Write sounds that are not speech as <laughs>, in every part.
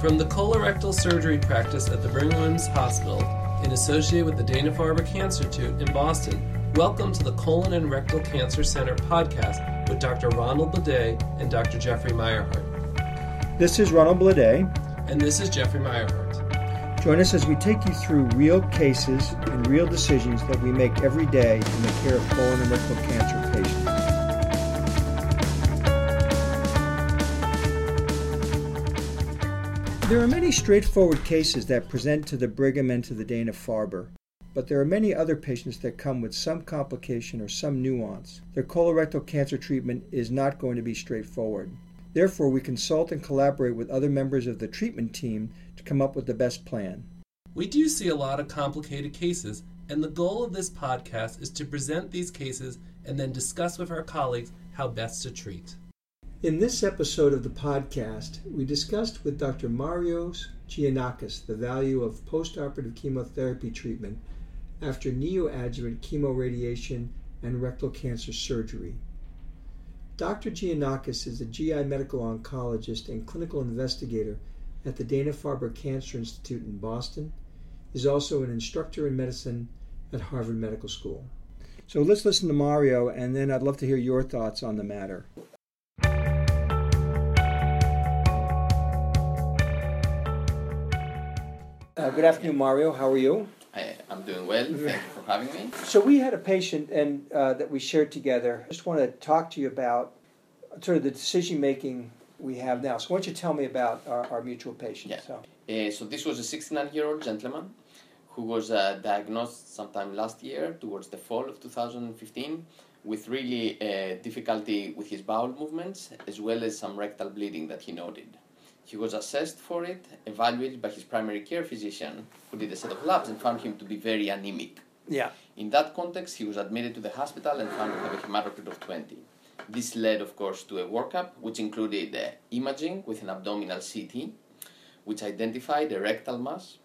From the colorectal surgery practice at the Brigham and Women's Hospital, in association with the Dana Farber Cancer Institute in Boston, welcome to the Colon and Rectal Cancer Center podcast with Dr. Ronald Bleday and Dr. Jeffrey Meyerhardt. This is Ronald Bleday. And this is Jeffrey Meyerhardt. Join us as we take you through real cases and real decisions that we make every day in the care of colon and rectal cancer patients. There are many straightforward cases that present to the Brigham and to the Dana Farber, but there are many other patients that come with some complication or some nuance. Their colorectal cancer treatment is not going to be straightforward. Therefore, we consult and collaborate with other members of the treatment team to come up with the best plan. We do see a lot of complicated cases, and the goal of this podcast is to present these cases and then discuss with our colleagues how best to treat. In this episode of the podcast, we discussed with Dr. Marios Giannakis the value of postoperative chemotherapy treatment after neoadjuvant chemoradiation and rectal cancer surgery. Dr. Giannakis is a GI medical oncologist and clinical investigator at the Dana Farber Cancer Institute in Boston, is also an instructor in medicine at Harvard Medical School. So let's listen to Mario, and then I'd love to hear your thoughts on the matter. Uh, good afternoon, Mario. How are you? I, am doing well. Thank you for having me. So we had a patient and uh, that we shared together. I just want to talk to you about sort of the decision making we have now. So why don't you tell me about our, our mutual patient? Yeah. So. Uh, so this was a 69 year old gentleman who was uh, diagnosed sometime last year, towards the fall of 2015, with really uh, difficulty with his bowel movements, as well as some rectal bleeding that he noted. He was assessed for it, evaluated by his primary care physician, who did a set of labs and found him to be very anemic. Yeah. In that context, he was admitted to the hospital and found to have a hematocrit of 20. This led, of course, to a workup which included uh, imaging with an abdominal CT, which identified a rectal mass.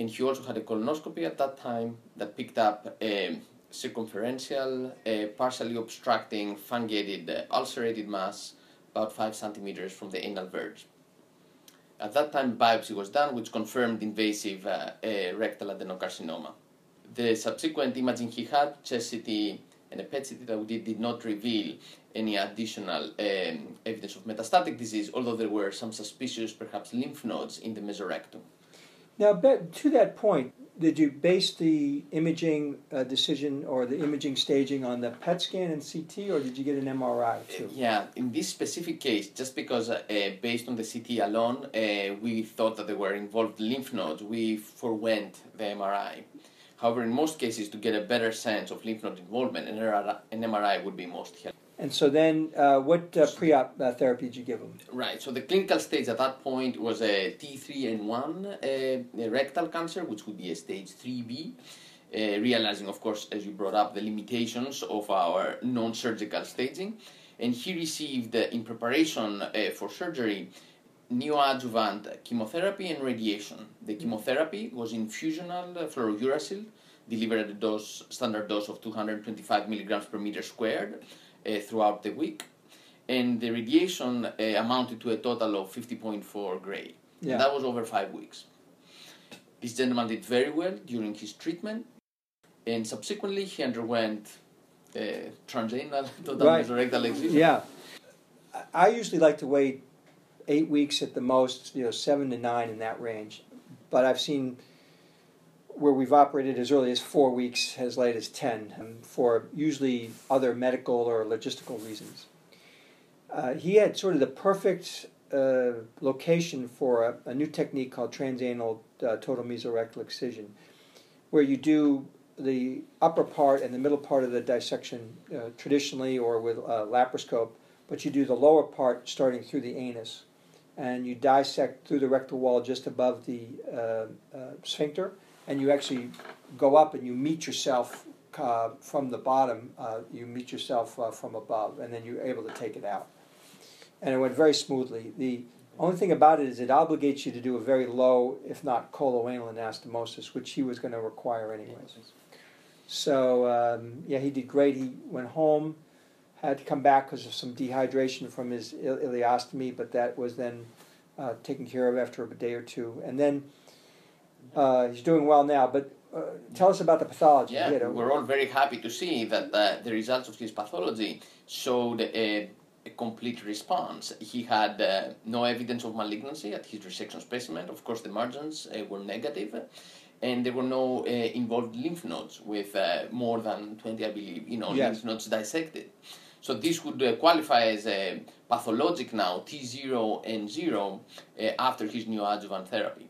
And he also had a colonoscopy at that time that picked up a circumferential, a partially obstructing, fungated, uh, ulcerated mass about 5 centimeters from the anal verge. At that time, biopsy was done, which confirmed invasive uh, rectal adenocarcinoma. The subsequent imaging he had, chest CT and a PET CT that we did did not reveal any additional um, evidence of metastatic disease, although there were some suspicious, perhaps, lymph nodes in the mesorectum. Now, to that point, did you base the imaging uh, decision or the imaging staging on the PET scan and CT, or did you get an MRI too? Yeah, in this specific case, just because uh, based on the CT alone, uh, we thought that there were involved lymph nodes, we forewent the MRI. However, in most cases, to get a better sense of lymph node involvement, an MRI would be most helpful. And so then, uh, what uh, pre-op uh, therapy did you give them? Right. So the clinical stage at that point was a T3 and 1 uh, rectal cancer, which would be a stage 3B. Uh, realizing, of course, as you brought up, the limitations of our non-surgical staging. And he received, uh, in preparation for surgery, neoadjuvant chemotherapy and radiation. The chemotherapy was infusional fluorouracil, delivered at a dose, standard dose of 225 milligrams per meter squared throughout the week. And the radiation uh, amounted to a total of 50.4 gray. Yeah. And that was over five weeks. This gentleman did very well during his treatment, and subsequently he underwent uh, transanal <laughs> total right. mesorectal excision. Yeah. I usually like to wait eight weeks at the most, you know, seven to nine in that range. But I've seen where we've operated as early as four weeks, as late as 10, um, for usually other medical or logistical reasons. Uh, he had sort of the perfect uh, location for a, a, new technique called transanal uh, total mesorectal excision, where you do the upper part and the middle part of the dissection uh, traditionally or with a laparoscope, but you do the lower part starting through the anus and you dissect through the rectal wall just above the uh, uh, sphincter, and you actually go up and you meet yourself uh, from the bottom. Uh, you meet yourself uh, from above, and then you're able to take it out. And it went very smoothly. The only thing about it is it obligates you to do a very low, if not coloanal anastomosis, which he was going to require anyways. So um, yeah, he did great. He went home had to come back because of some dehydration from his ileostomy, but that was then uh, taken care of after a day or two, and then uh, he's doing well now. But uh, tell us about the pathology. Yeah, had a- we're all very happy to see that uh, the results of his pathology showed a, a complete response. He had uh, no evidence of malignancy at his resection specimen. Of course, the margins uh, were negative, and there were no uh, involved lymph nodes with uh, more than 20, I believe, you know, Yes. lymph nodes dissected. So this would uh, qualify as a pathologic now T0 and 0 uh, after his neoadjuvant therapy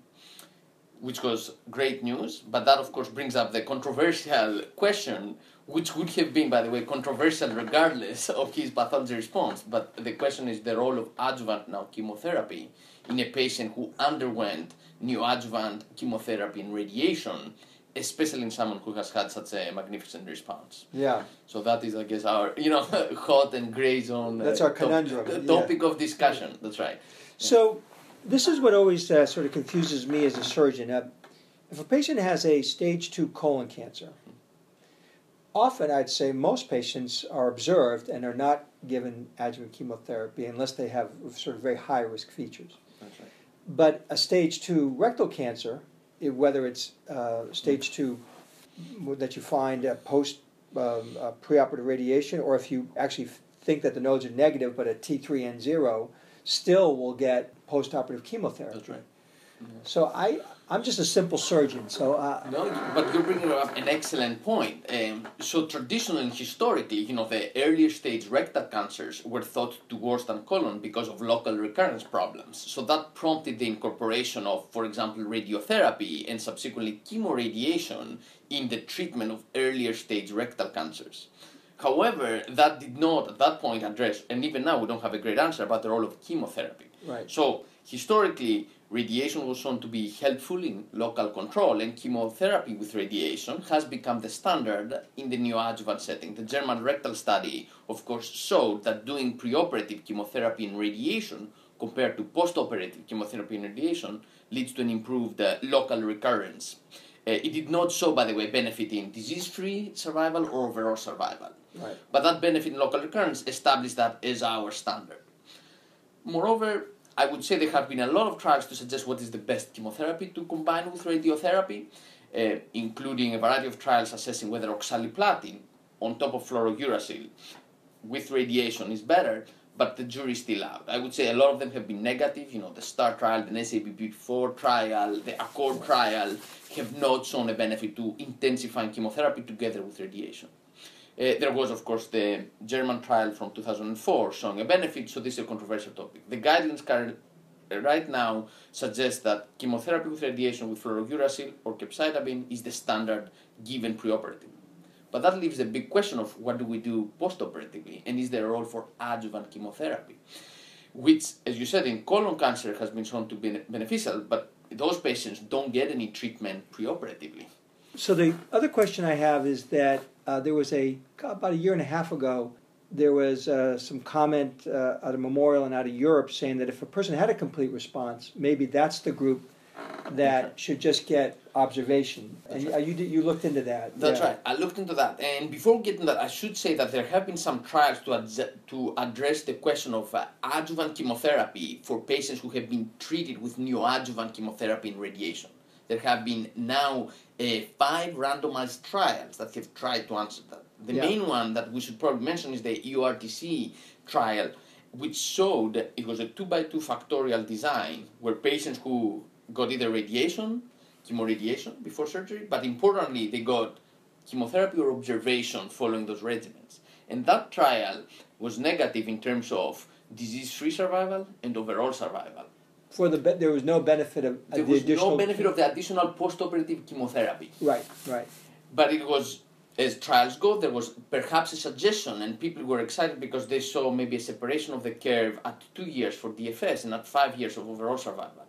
which was great news, but that of course brings up the controversial question, which would have been, by the way, controversial regardless <laughs> of his pathology response. But the question is the role of adjuvant now chemotherapy in a patient who underwent neoadjuvant chemotherapy and radiation, especially in someone who has had such a magnificent response. yeah. So that is, I guess, our <laughs> you know hot and gray zone. uh, That's our top- conundrum, uh, yeah. topic of discussion. That's right. So, this is what always uh, sort of confuses me as a surgeon. Uh, if a patient has a stage two colon cancer, often I'd say most patients are observed and are not given adjuvant chemotherapy unless they have sort of very high risk features. Right. But a stage two rectal cancer, i- whether it's uh, stage two that you find uh, post um, uh, preoperative radiation, or if you actually think that the nodes are negative but a T3N0, still will get postoperative chemotherapy. That's right. So I, I'm just a simple surgeon. So uh, No, but you're bringing up an excellent point. Um, so traditionally, historically, you know, the earlier stage rectal cancers were thought to worse than colon because of local recurrence problems. So that prompted the incorporation of, for example, radiotherapy and subsequently chemoradiation in the treatment of earlier stage rectal cancers. However, that did not at that point address, and even now we don't have a great answer about the role of chemotherapy. Right. So historically, radiation was shown to be helpful in local control, and chemotherapy with radiation has become the standard in the neoadjuvant setting. The German rectal study, of course, showed that doing preoperative chemotherapy and radiation compared to postoperative chemotherapy and radiation leads to an improved uh, local recurrence. Uh, it did not show, by the way, benefit in disease-free survival or overall survival. right. But that benefit in local recurrence established that as our standard. Moreover, I would say there have been a lot of trials to suggest what is the best chemotherapy to combine with radiotherapy, uh, including a variety of trials assessing whether oxaliplatin on top of fluorouracil with radiation is better, but the jury is still out. I would say a lot of them have been negative. You know, the STAR trial, the SABP4 trial, the ACCORD trial have not shown a benefit to intensifying chemotherapy together with radiation. Uh, there was, of course, the German trial from 2004 showing a benefit, so this is a controversial topic. The guidelines current, right now suggest that chemotherapy with radiation with fluorouracil or capecitabine is the standard given preoperatively. But that leaves the big question of what do we do postoperatively, and is there a role for adjuvant chemotherapy? Which, as you said, in colon cancer has been shown to be beneficial, but those patients don't get any treatment preoperatively. So the other question I have is that uh, there was a about a year and a half ago. There was uh, some comment uh, at a memorial and out of Europe saying that if a person had a complete response, maybe that's the group that should just get observation. That's and right. you, you you looked into that. That's yeah. right. I looked into that, and before getting that, I should say that there have been some trials to to address the question of uh, adjuvant chemotherapy for patients who have been treated with neoadjuvant chemotherapy and radiation. There have been now uh, five randomized trials that have tried to answer that. The Yeah. main one that we should probably mention is the EORTC trial, which showed that it was a two by two factorial design where patients who got either radiation, chemoradiation before surgery, but importantly, they got chemotherapy or observation following those regimens. And that trial was negative in terms of disease free survival and overall survival. For the be- there was no benefit of uh, There the was additional no benefit of the additional post-operative chemotherapy. right right But it was, as trials go, there was perhaps a suggestion, and people were excited because they saw maybe a separation of the curve at two years for DFS and at five years of overall survival.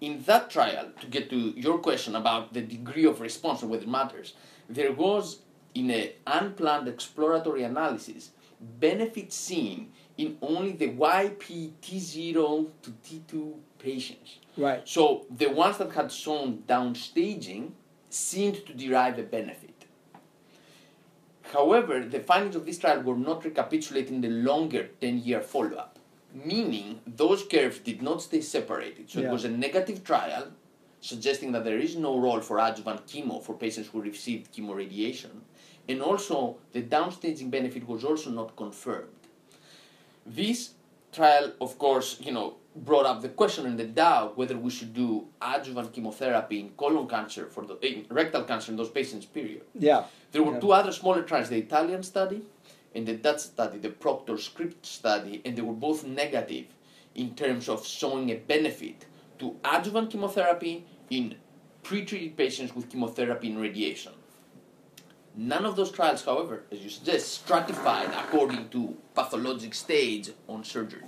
In that trial, to get to your question about the degree of response and whether it matters, there was, in an unplanned exploratory analysis, benefit seen in only the YPT0 to T2 patients. right So the ones that had shown downstaging seemed to derive a benefit. However, the findings of this trial were not recapitulated in the longer 10 year follow up. Meaning those curves did not stay separated. So Yeah. it was a negative trial, suggesting that there is no role for adjuvant chemo for patients who received chemoradiation, and also the downstaging benefit was also not confirmed. This trial, of course, you know, brought up the question and the doubt whether we should do adjuvant chemotherapy in colon cancer for the in rectal cancer in those patients. Period. Yeah. There were Yeah. two other smaller trials: the Italian study and the Dutch study, the Proctor Script study, and they were both negative in terms of showing a benefit to adjuvant chemotherapy in pre-treated patients with chemotherapy and radiation. None of those trials, however, as you suggest, stratified according to pathologic stage on surgery.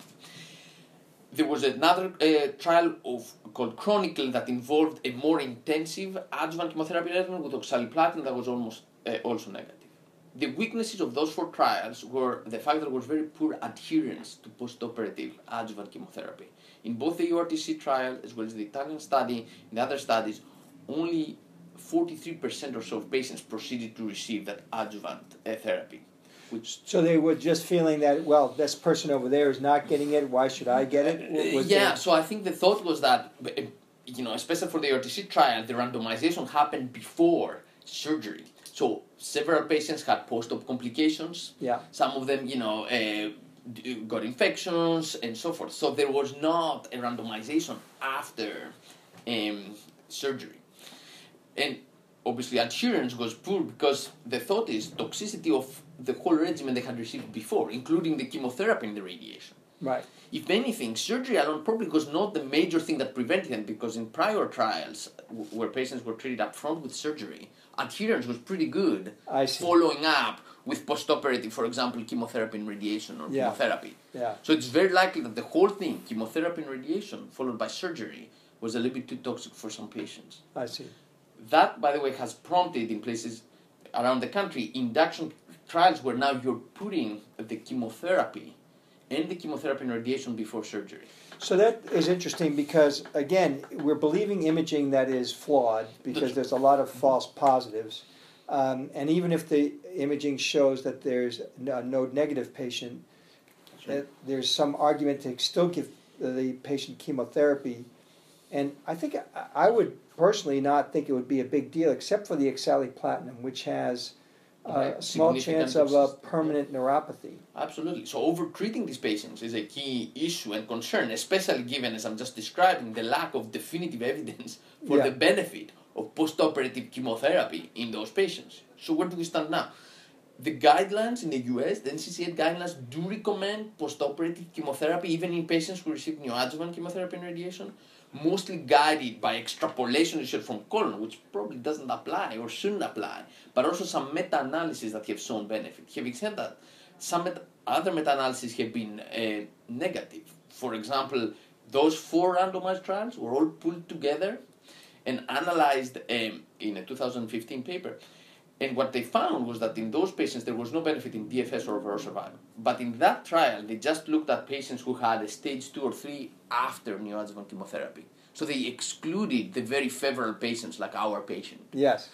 There was another uh, trial of called Chronicle that involved a more intensive adjuvant chemotherapy regimen with oxaliplatin that was almost uh, also negative. The weaknesses of those four trials were the fact that there was very poor adherence to postoperative adjuvant chemotherapy. In both the EORTC trial as well as the Italian study and the other studies, only 43% or so of patients proceeded to receive that adjuvant uh, therapy, which So they were just feeling that, well, this person over there is not getting it. Why should I get it? Was yeah, the- so I think the thought was that, uh, you know, especially for the RTC trial, the randomization happened before surgery. So several patients had post-op complications. yeah. Some of them, you know, uh, got infections and so forth. So there was not a randomization after um, surgery. And obviously adherence was poor because the thought is toxicity of the whole regimen they had received before, including the chemotherapy and the radiation. Right. If anything, surgery alone probably was not the major thing that prevented them because in prior trials w- where patients were treated up front with surgery, adherence was pretty good I see. following up with postoperative, for example, chemotherapy and radiation or Yeah. chemotherapy. Yeah. So it's very likely that the whole thing, chemotherapy and radiation, followed by surgery, was a little bit too toxic for some patients. I see. That, by the way, has prompted in places around the country induction trials where now you're putting the chemotherapy and the chemotherapy and radiation before surgery. So that is interesting because again, we're believing imaging that is flawed because there's a lot of false positives, um, and even if the imaging shows that there's a node negative patient, that there's some argument to still give the patient chemotherapy, and I think I- would personally not think it would be a big deal except for the oxaliplatinum, which has uh, a small chance of a permanent neuropathy. Absolutely. So over-treating these patients is a key issue and concern, especially given, as I'm just describing, the lack of definitive <laughs> evidence for Yeah. the benefit of post-operative chemotherapy in those patients. So where do we stand now? The guidelines in the US, the NCCN guidelines, do recommend post-operative chemotherapy even in patients who receive neoadjuvant chemotherapy and radiation, mostly guided by extrapolation research from colon, which probably doesn't apply or shouldn't apply, but also some meta-analyses that have shown benefit. Having said that, some meta- other meta-analyses have been uh, negative. For example, those four randomized trials were all pulled together and analyzed um, in a 2015 paper. And what they found was that in those patients there was no benefit in DFS or overall survival. But in that trial, they just looked at patients who had a stage two or three after neoadjuvant chemotherapy. So they excluded the very favorable patients like our patient. Yes.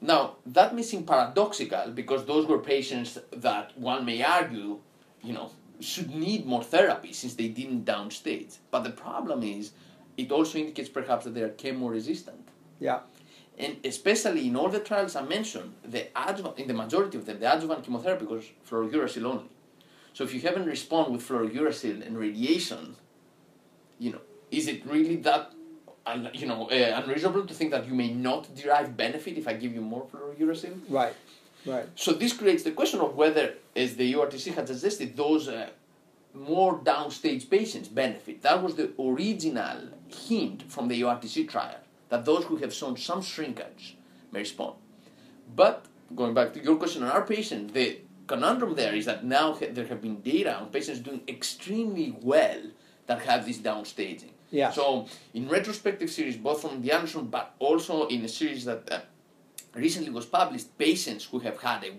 Now, that may seem paradoxical because those were patients that one may argue, you know, should need more therapy since they didn't downstage. But the problem is, it also indicates perhaps that they are chemo resistant. Yeah. And especially in all the trials I mentioned, the adjuvant, in the majority of them, the adjuvant chemotherapy was fluorouracil only. So if you haven't responded with fluorouracil and radiation, you know, is it really that, un- you know, uh, unreasonable to think that you may not derive benefit if I give you more fluorouracil? Right. Right. So this creates the question of whether, as the EORTC had suggested, those uh, more downstage patients benefit. That was the original hint from the EORTC trial that those who have shown some shrinkage may respond. But going back to your question on our patient, the conundrum there is that now there have been data on patients doing extremely well that have this downstaging. Yeah. So in retrospective series, both from the Anderson, but also in a series that uh, recently was published, patients who have had a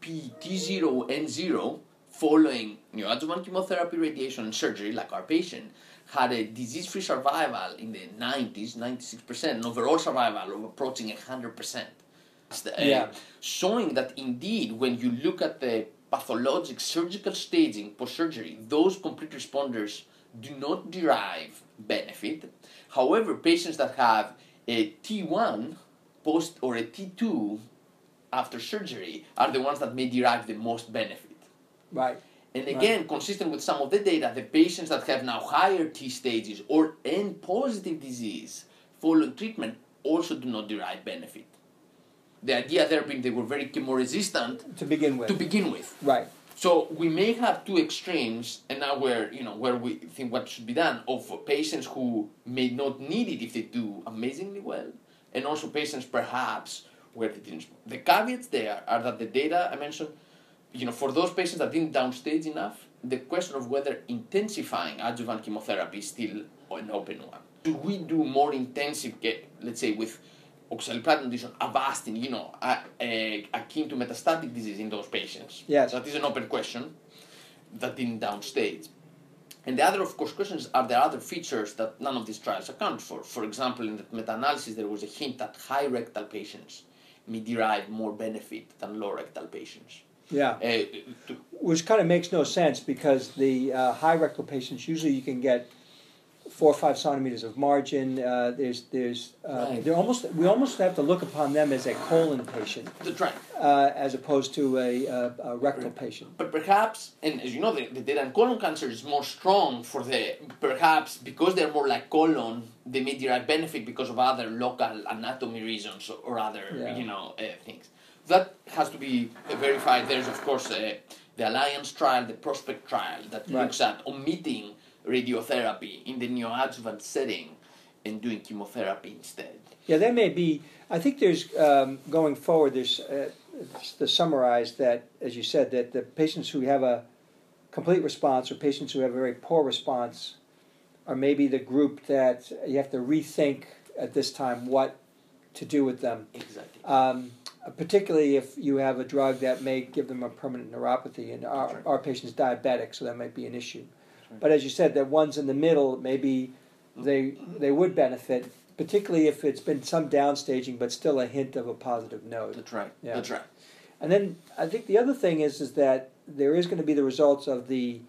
YPT0N0 following neoadjuvant chemotherapy, radiation, and surgery, like our patient, had a disease-free survival in the 90s, 96%, and overall survival of approaching 100%. Uh, Yeah. Showing that indeed, when you look at the pathologic surgical staging post surgery, those complete responders do not derive benefit. However, patients that have a T1 post or a T2 after surgery are the ones that may derive the most benefit. Right. And again, consistent with some of the data, the patients that have now higher T stages or N positive disease following treatment also do not derive benefit. The idea there being they were very chemoresistant To begin with. to begin with. right. So we may have two extremes, and now where you know where we think what should be done of patients who may not need it if they do amazingly well, and also patients perhaps where they didn't. The caveats there are that the data I mentioned, you know, for those patients that didn't downstage enough, the question of whether intensifying adjuvant chemotherapy is still an open one. Do we do more intensive, let's say with oxaliplatin addition, Avastin, you know, uh, uh, akin to metastatic disease in those patients? Yes. That is an open question that didn't downstage. And the other, of course, questions are there other features that none of these trials account for? For example, in the meta-analysis, there was a hint that high rectal patients may derive more benefit than low rectal patients. Yeah. Uh, Which kind of makes no sense because the uh, high rectal patients usually you can get four or five centimeters of margin. Uh, there's there's uh, Right. they're almost we almost have to look upon them as a colon patient right. uh, as opposed to a, a, a rectal patient. But perhaps, and as you know, the, the data in colon cancer is more strong for the, perhaps because they're more like colon, they may derive benefit because of other local anatomy reasons or other, Yeah. you know, uh, things. That has to be verified. There's, of course, uh, the Alliance trial, the Prospect trial that Right. looks at omitting radiotherapy in the neoadjuvant setting and doing chemotherapy instead. Yeah, there may be. I think there's um, going forward. There's uh, to summarize that, as you said, that the patients who have a complete response or patients who have a very poor response are maybe the group that you have to rethink at this time what to do with them. Exactly. Um, particularly if you have a drug that may give them a permanent neuropathy, and our, Sure. our patient's diabetic, so that might be an issue. right. But as you said, the ones in the middle, maybe they they would benefit, particularly if it's been some downstaging, but still a hint of a positive node. That's right. Yeah. That's right. And then I think the other thing is is that there is going to be the results of the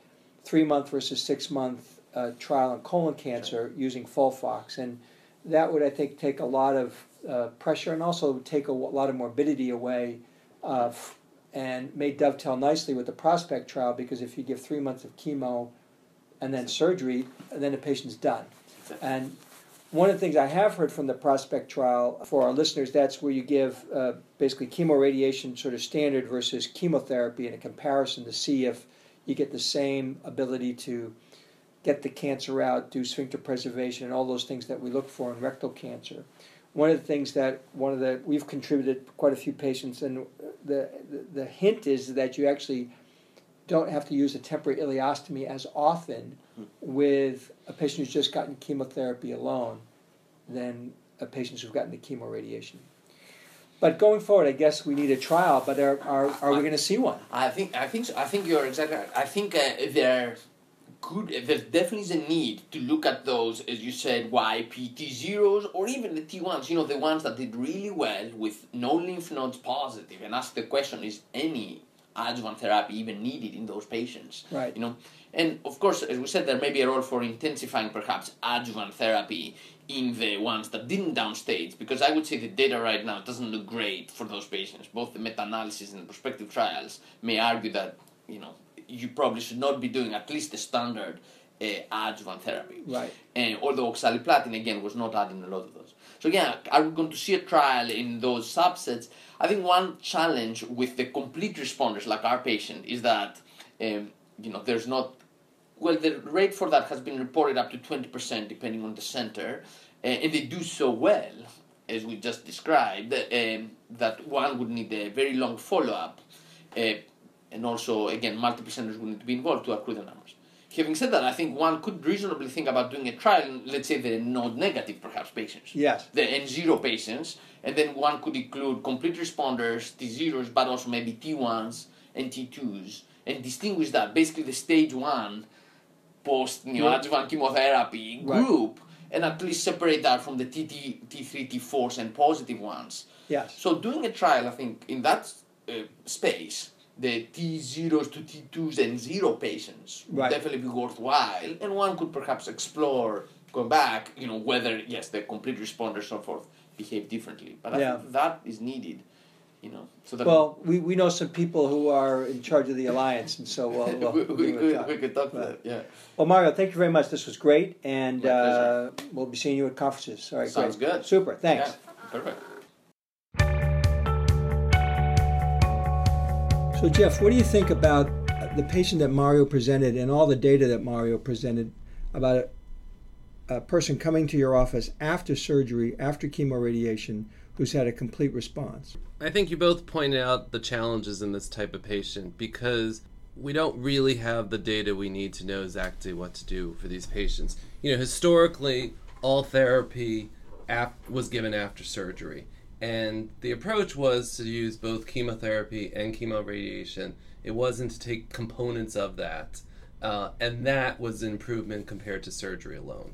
three month versus six month uh, trial on colon cancer using Folfox, and that would I think take a lot of uh, pressure and also take a lot of morbidity away, uh, and may dovetail nicely with the prospect trial because if you give three months of chemo and then surgery, and then the patient's done. And one of the things I have heard from the prospect trial for our listeners, that's where you give uh, basically chemoradiation sort of standard versus chemotherapy in a comparison to see if you get the same ability to get the cancer out, do sphincter preservation, and all those things that we look for in rectal cancer. One of the things that one of the we've contributed quite a few patients, and the the, hint is that you actually don't have to use a temporary ileostomy as often with a patient who's just gotten chemotherapy alone than a patient who's gotten the chemoradiation. But going forward, I guess we need a trial. But are are, are we going to see one? I think I think so. I think you're exactly right. I think uh, there could there definitely is a need to look at those as you said YPT zeros or even the T ones. You know the ones that did really well with no lymph nodes positive, and ask the question: Is any adjuvant therapy even needed in those patients? Right. You know, and of course, as we said, there may be a role for intensifying perhaps adjuvant therapy in the ones that didn't downstage, because I would say the data right now doesn't look great for those patients. Both the meta-analysis and the prospective trials may argue that you know you probably should not be doing at least the standard uh, adjuvant therapy. Right. And although oxaliplatin again was not adding a lot of those. So yeah, are we going to see a trial in those subsets? I think one challenge with the complete responders like our patient is that um, you know there's not well the rate for that has been reported up to 20% depending on the center uh, and they do so well as we just described um, that one would need a very long follow-up uh, and also again multiple centers would need to be involved to accrue the numbers having said that i think one could reasonably think about doing a trial let's say the node negative perhaps patients Yes. the N0 patients, and then one could include complete responders, T0s, but also maybe T1s and T2s, and distinguish that basically the stage one post neoadjuvant chemotherapy Right. group, and at least separate that from the TT, T3, T4s and positive ones. Yes. So doing a trial, I think, in that uh, space the T0s to T2s and zero patients would Right. definitely be worthwhile, and one could perhaps explore going back, you know, whether yes, the complete responders so forth behave differently. But I Yeah. think that is needed, you know. So that Well, we, we know some people who are in charge of the alliance, and so we'll, we'll, <laughs> we, we, give it a we, try. we could talk Right. them. Yeah, Well, Mario, thank you very much. This was great, and uh, we'll be seeing you at conferences. All right, Sounds great. good. Super. Thanks. Yeah, perfect. So, Jeff, what do you think about the patient that Mario presented and all the data that Mario presented about a, a person coming to your office after surgery, after chemoradiation, who's had a complete response? I think you both pointed out the challenges in this type of patient because we don't really have the data we need to know exactly what to do for these patients. You know, historically, all therapy ap- was given after surgery, and the approach was to use both chemotherapy and chemoradiation. It wasn't to take components of that, uh, and that was an improvement compared to surgery alone.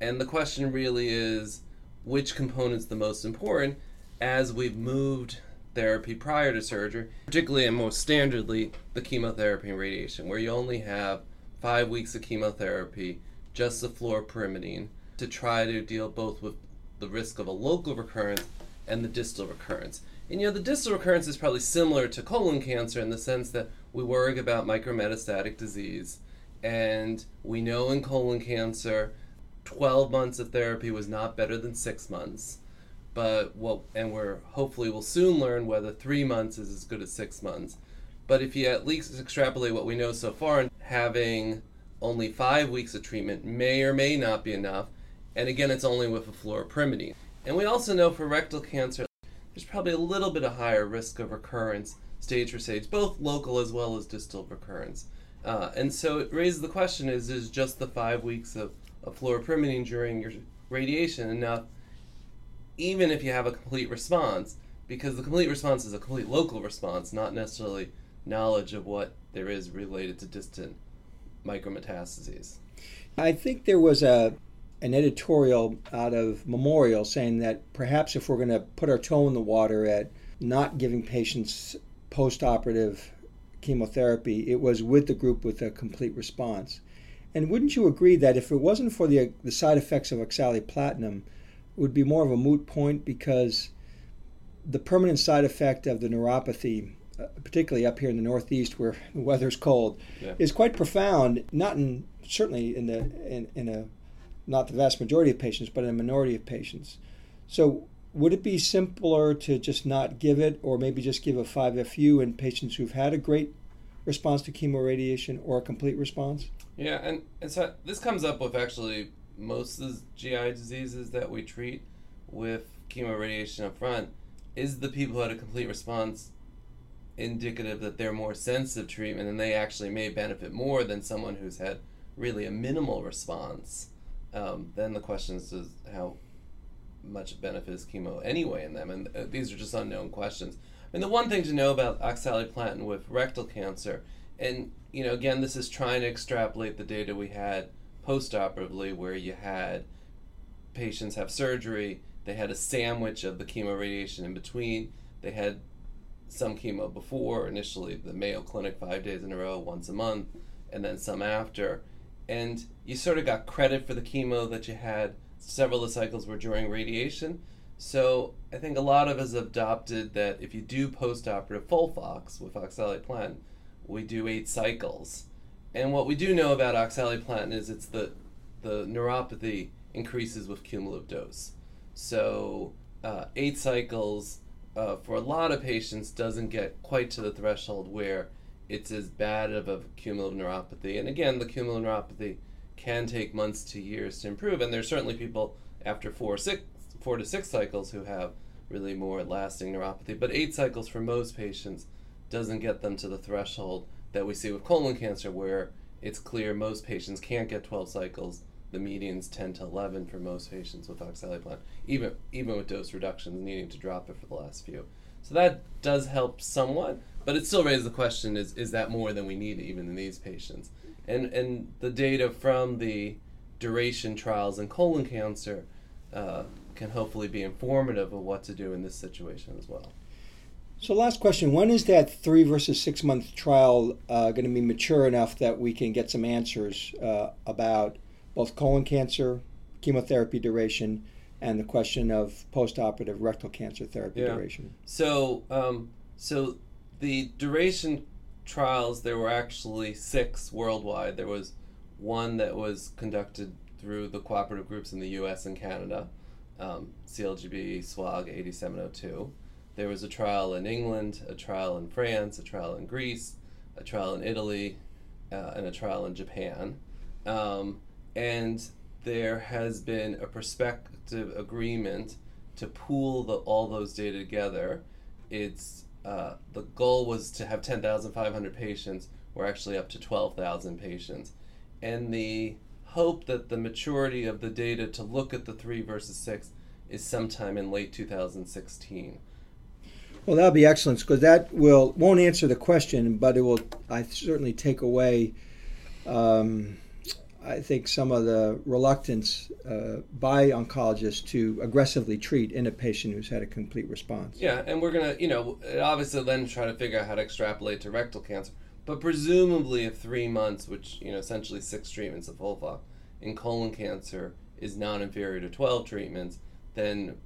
And the question really is which component's the most important as we've moved therapy prior to surgery, particularly and most standardly the chemotherapy and radiation, where you only have five weeks of chemotherapy, just the fluoropyrimidine, to try to deal both with the risk of a local recurrence and the distal recurrence. And you know, the distal recurrence is probably similar to colon cancer in the sense that we worry about micrometastatic disease. And we know in colon cancer, 12 months of therapy was not better than six months. But what, and we're hopefully will soon learn whether three months is as good as six months. But if you at least extrapolate what we know so far, having only five weeks of treatment may or may not be enough. And again, it's only with a fluoropyrimidine. And we also know for rectal cancer, there's probably a little bit of higher risk of recurrence, stage for stage, both local as well as distal recurrence. Uh, and so it raises the question: Is is just the five weeks of, of fluoropyrimidine during your radiation enough, even if you have a complete response? Because the complete response is a complete local response, not necessarily knowledge of what there is related to distant micrometastases. I think there was a an editorial out of Memorial saying that perhaps if we're going to put our toe in the water at not giving patients post-operative chemotherapy, it was with the group with a complete response. And wouldn't you agree that if it wasn't for the the side effects of oxaliplatinum, it would be more of a moot point because the permanent side effect of the neuropathy, uh, particularly up here in the Northeast where <laughs> the weather's cold, Yeah. is quite profound. Not in certainly in the in, in a not the vast majority of patients, but in a minority of patients. So would it be simpler to just not give it, or maybe just give a 5FU in patients who've had a great response to chemoradiation or a complete response? Yeah, and, and so this comes up with actually most of the GI diseases that we treat with chemoradiation up front. Is the people who had a complete response indicative that they're more sensitive to treatment and they actually may benefit more than someone who's had really a minimal response? Um, then the question is, is how much benefit is chemo anyway in them? And uh, these are just unknown questions. I mean, the one thing to know about oxaliplatin with rectal cancer, and you know, again, this is trying to extrapolate the data we had postoperatively, where you had patients have surgery, they had a sandwich of the chemo radiation in between, they had some chemo before, initially the Mayo Clinic five days in a row, once a month, and then some after. And you sort of got credit for the chemo that you had. Several of the cycles were during radiation. So I think a lot of us adopted that if you do postoperative Folfox with oxaliplatin, we do eight cycles. And what we do know about oxaliplatin is it's the the neuropathy increases with cumulative dose. So uh, eight cycles uh, for a lot of patients doesn't get quite to the threshold where it's as bad of a cumulative neuropathy. And again, the cumulative neuropathy can take months to years to improve. And there's certainly people after four, six, four to six cycles who have really more lasting neuropathy. But eight cycles for most patients doesn't get them to the threshold that we see with colon cancer, where it's clear most patients can't get 12 cycles. The median's 10 to 11 for most patients with oxaliplatin, even even with dose reductions, needing to drop it for the last few. So that does help somewhat, but it still raises the question: Is is that more than we need even in these patients? And and the data from the duration trials in colon cancer uh, can hopefully be informative of what to do in this situation as well. So, last question: When is that three versus six month trial uh, going to be mature enough that we can get some answers uh, about both colon cancer, chemotherapy duration, and the question of postoperative rectal cancer therapy Yeah. duration? So, um, so the duration trials there were actually six worldwide. There was one that was conducted through the cooperative groups in the U.S. and Canada, um, CALGB SWOG 8702. There was a trial in England, a trial in France, a trial in Greece, a trial in Italy, uh, and a trial in Japan. Um, and there has been a prospective agreement to pool the, all those data together. It's uh, the goal was to have 10,500 patients. We're actually up to 12,000 patients, and the hope that the maturity of the data to look at the three versus six is sometime in late 2016. Well, that'll be excellent because that will won't answer the question, but it will. I certainly take away. Um, I think some of the reluctance uh, by oncologists to aggressively treat in a patient who's had a complete response. Yeah, and we're gonna, you know, obviously then try to figure out how to extrapolate to rectal cancer. But presumably, if three months, which you know, essentially six treatments of FOLFOX in colon cancer is non-inferior to twelve treatments, then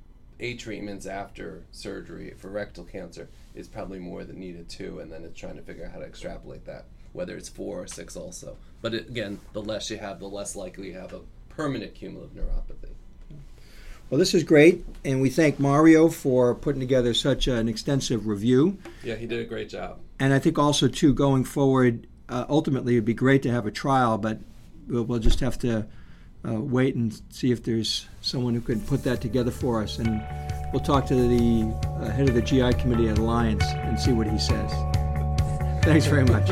eight treatments after surgery for rectal cancer is probably more than needed too. And then it's trying to figure out how to extrapolate that, whether it's four or six also. But it, again, the less you have, the less likely you have a permanent cumulative neuropathy. Well, this is great, and we thank Mario for putting together such an extensive review. Yeah, he did a great job. And I think also too going forward, uh, ultimately it'd be great to have a trial, but we'll, we'll just have to uh, wait and see if there's someone who can put that together for us. And we'll talk to the uh, head of the GI committee at Alliance and see what he says. Thanks very much.